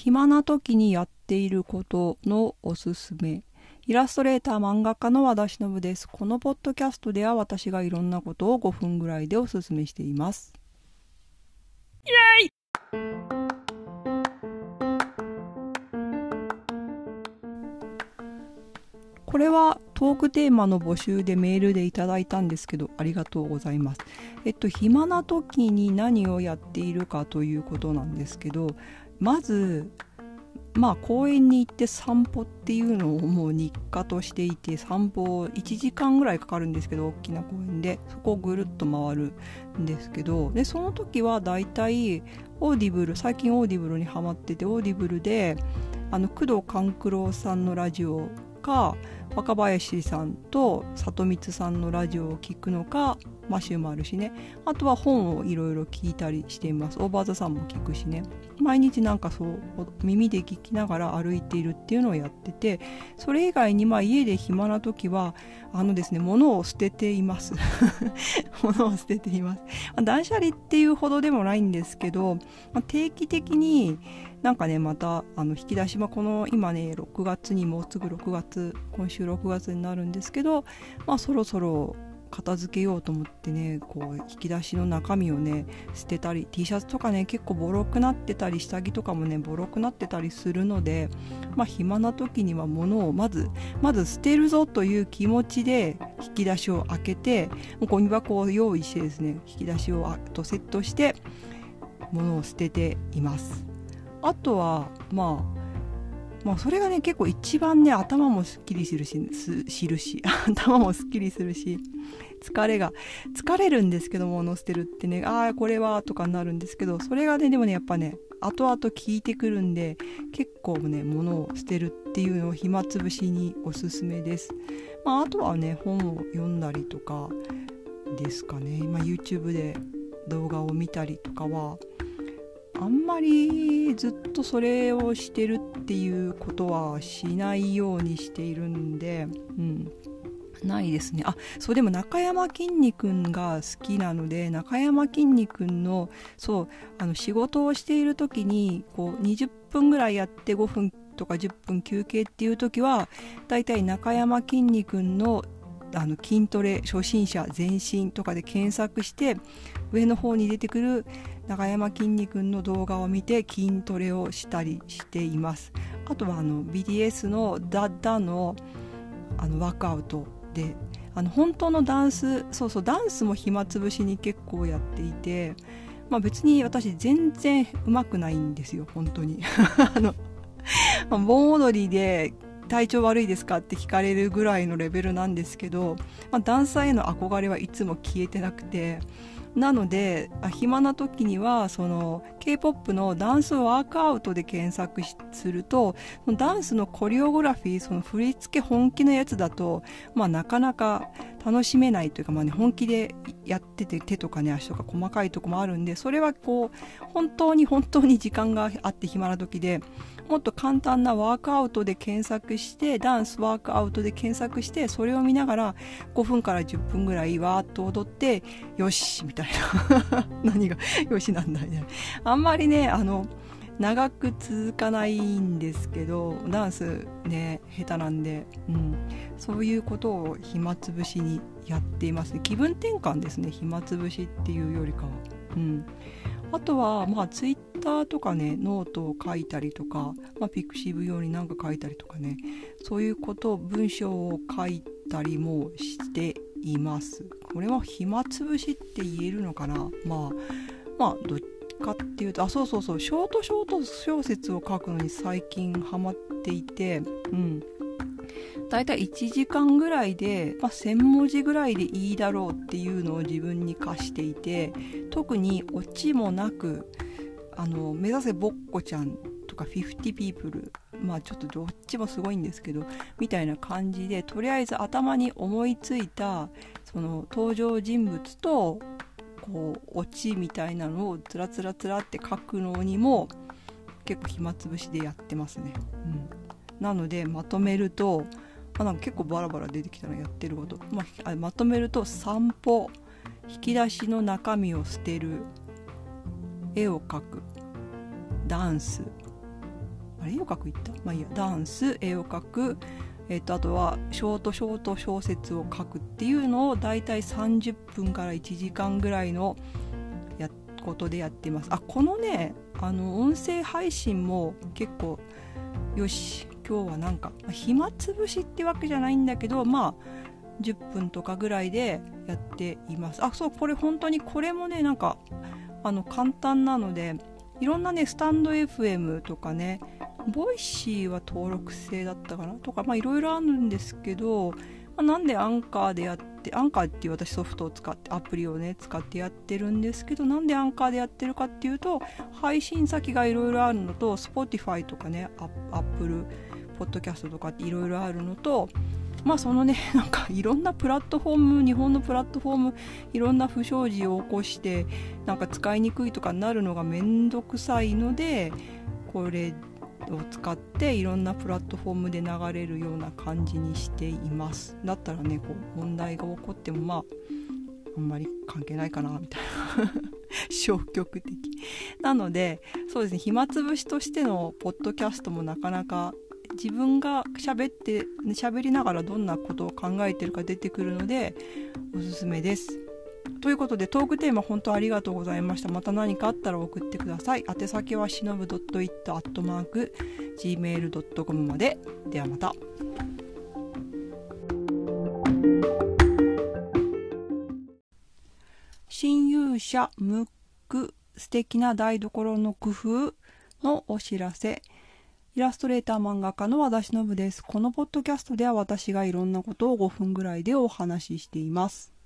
暇な時にやっていることのおすすめ。イラストレーター漫画家の和田忍です。このポッドキャストでは私がいろんなことを5分ぐらいでおすすめしています。イエイこれはトークテーマの募集でメールでいただいたんですけどありがとうございます。えっと暇な時に何をやっているかということなんですけどまずまあ公園に行って散歩っていうのをもう日課としていて散歩1時間ぐらいかかるんですけど大きな公園で。そこをぐるっと回るんですけどでその時はだいたいオーディブル最近オーディブルにハマっててオーディブルであの宮藤官九郎さんのラジオか若林さんとサトミツさんのラジオを聴くのかマシューもあるしね。あとは本をいろいろ聞いたりしています。オーバーザさんも聞くしね。毎日なんかそう耳で聞きながら歩いているっていうのをやっててそれ以外にまあ家で暇な時はあのですね物を捨てています。物を捨てています、断捨離っていうほどでもないんですけど、まあ、定期的になんかねまたあの引き出し、まあ、この今ね6月にもうすぐ6月今週6月になるんですけど、まあ、そろそろ片付けようと思ってねこう引き出しの中身をね捨てたり T シャツとかね結構ボロくなってたり下着とかもねボロくなってたりするのでまあ暇な時には物をまずまず捨てるぞという気持ちで引き出しを開けてもうゴミ箱を用意してですね引き出しをとセットして物を捨てています。あとはまあまあそれがね結構一番ね頭もすっきりするしするし 頭もすっきりするし疲れが疲れるんですけども乗せてるってねああこれはとかになるんですけどそれがねでもねやっぱね後々効いてくるんで結構ね物を捨てるっていうのを暇つぶしにおすすめです、まあ、あとはね本を読んだりとかですかね、まあ、YouTube で動画を見たりとかはあんまりずっとそれをしてるっていうことはしないようにしているんで、うん、ないですね。あ、そうでも中山きんに君が好きなので、中山きんに君の、そう、あの仕事をしている時に、こう20分ぐらいやって5分とか10分休憩っていう時は、だいたい中山きんに君のあの筋トレ初心者全身とかで検索して上の方に出てくる中山きんに君の動画を見て筋トレをしたりしています。あとはあの BDS のダッダのあのワークアウトであの本当のダンスそうそうダンスも暇つぶしに結構やっていてまあ別に私全然うまくないんですよ本当に。あの、盆踊りで体調悪いですかって聞かれるぐらいのレベルなんですけど、まあ、ダンサーへの憧れはいつも消えてなくてなので暇な時にはその K-POP のダンスワークアウトで検索するとダンスのコリオグラフィーその振り付け本気のやつだと、まあ、なかなか楽しめないというか、まあね、本気でやってて手とかね足とか細かいとこもあるんでそれはこう本当に本当に時間があって暇な時でもっと簡単なワークアウトで検索してダンスワークアウトで検索してそれを見ながら5分から10分ぐらいわーっと踊ってよしみたいな。何がよしなんだみたい。なあんまりねあの長く続かないんですけどダンスね下手なんで、うん、そういうことを暇つぶしにやっています。気分転換ですね暇つぶしっていうよりかは。うん。あとは、まあ、ツイッターとかね、ノートを書いたりとか、まあ、ピクシブ用になんか書いたりとかね、そういうこと、文章を書いたりもしています。これは暇つぶしって言えるのかな？まあ、まあ、どっかっていうと、あ、そうそうそう、ショートショート小説を書くのに最近ハマっていて、うん。だいたい1時間ぐらいで、まあ、1000文字ぐらいでいいだろうっていうのを自分に課していて特にオチもなくあの目指せぼっこちゃんとか50 people まあちょっとどっちもすごいんですけどみたいな感じでとりあえず頭に思いついたその登場人物とこうオチみたいなのをつらつらつらって書くのにも結構暇つぶしでやってますね。うん。なのでまとめるとあなんか結構バラバラ出てきたのやってること、まあ、まとめると散歩引き出しの中身を捨てる絵を描くダンス。あれ？絵を描く言った？まあいいや。ダンス絵を描くえーと、あとはショートショート小説を書くっていうのをだいたい30分から1時間ぐらいのやことでやってます。あこのねあの音声配信も結構よし今日はなんか、暇つぶしってわけじゃないんだけどまあ10分とかぐらいでやっています。あそうこれ本当にこれもねなんかあの簡単なのでいろんなねスタンド FM とかねボイシーは登録制だったかなとかまあいろいろあるんですけど、まあ、なんでアンカーでやってアンカーっていう私ソフトを使ってアプリをね使ってやってるんですけどなんでアンカーでやってるかっていうと配信先がいろいろあるのと Spotify とかねアップルポッドキャストとかっていろいろあるのとまあそのね なんかいろんなプラットフォーム日本のプラットフォームいろんな不祥事を起こしてなんか使いにくいとかになるのがめんどくさいのでこれを使っていろんなプラットフォームで流れるような感じにしています。だったらねこう問題が起こってもまああんまり関係ないかなみたいな。消極的。なのでそうですね暇つぶしとしてのポッドキャストもなかなか自分が喋って喋りながらどんなことを考えてるか出てくるのでおすすめです。ということでトークテーマ本当ありがとうございました。また何かあったら送ってください。宛先はしのぶ .it.gmail.com まで。ではまた。親友者ムック素敵な台所の工夫のお知らせ。イラストレーター漫画家の和田忍です。このポッドキャストでは私がいろんなことを5分ぐらいでお話ししています。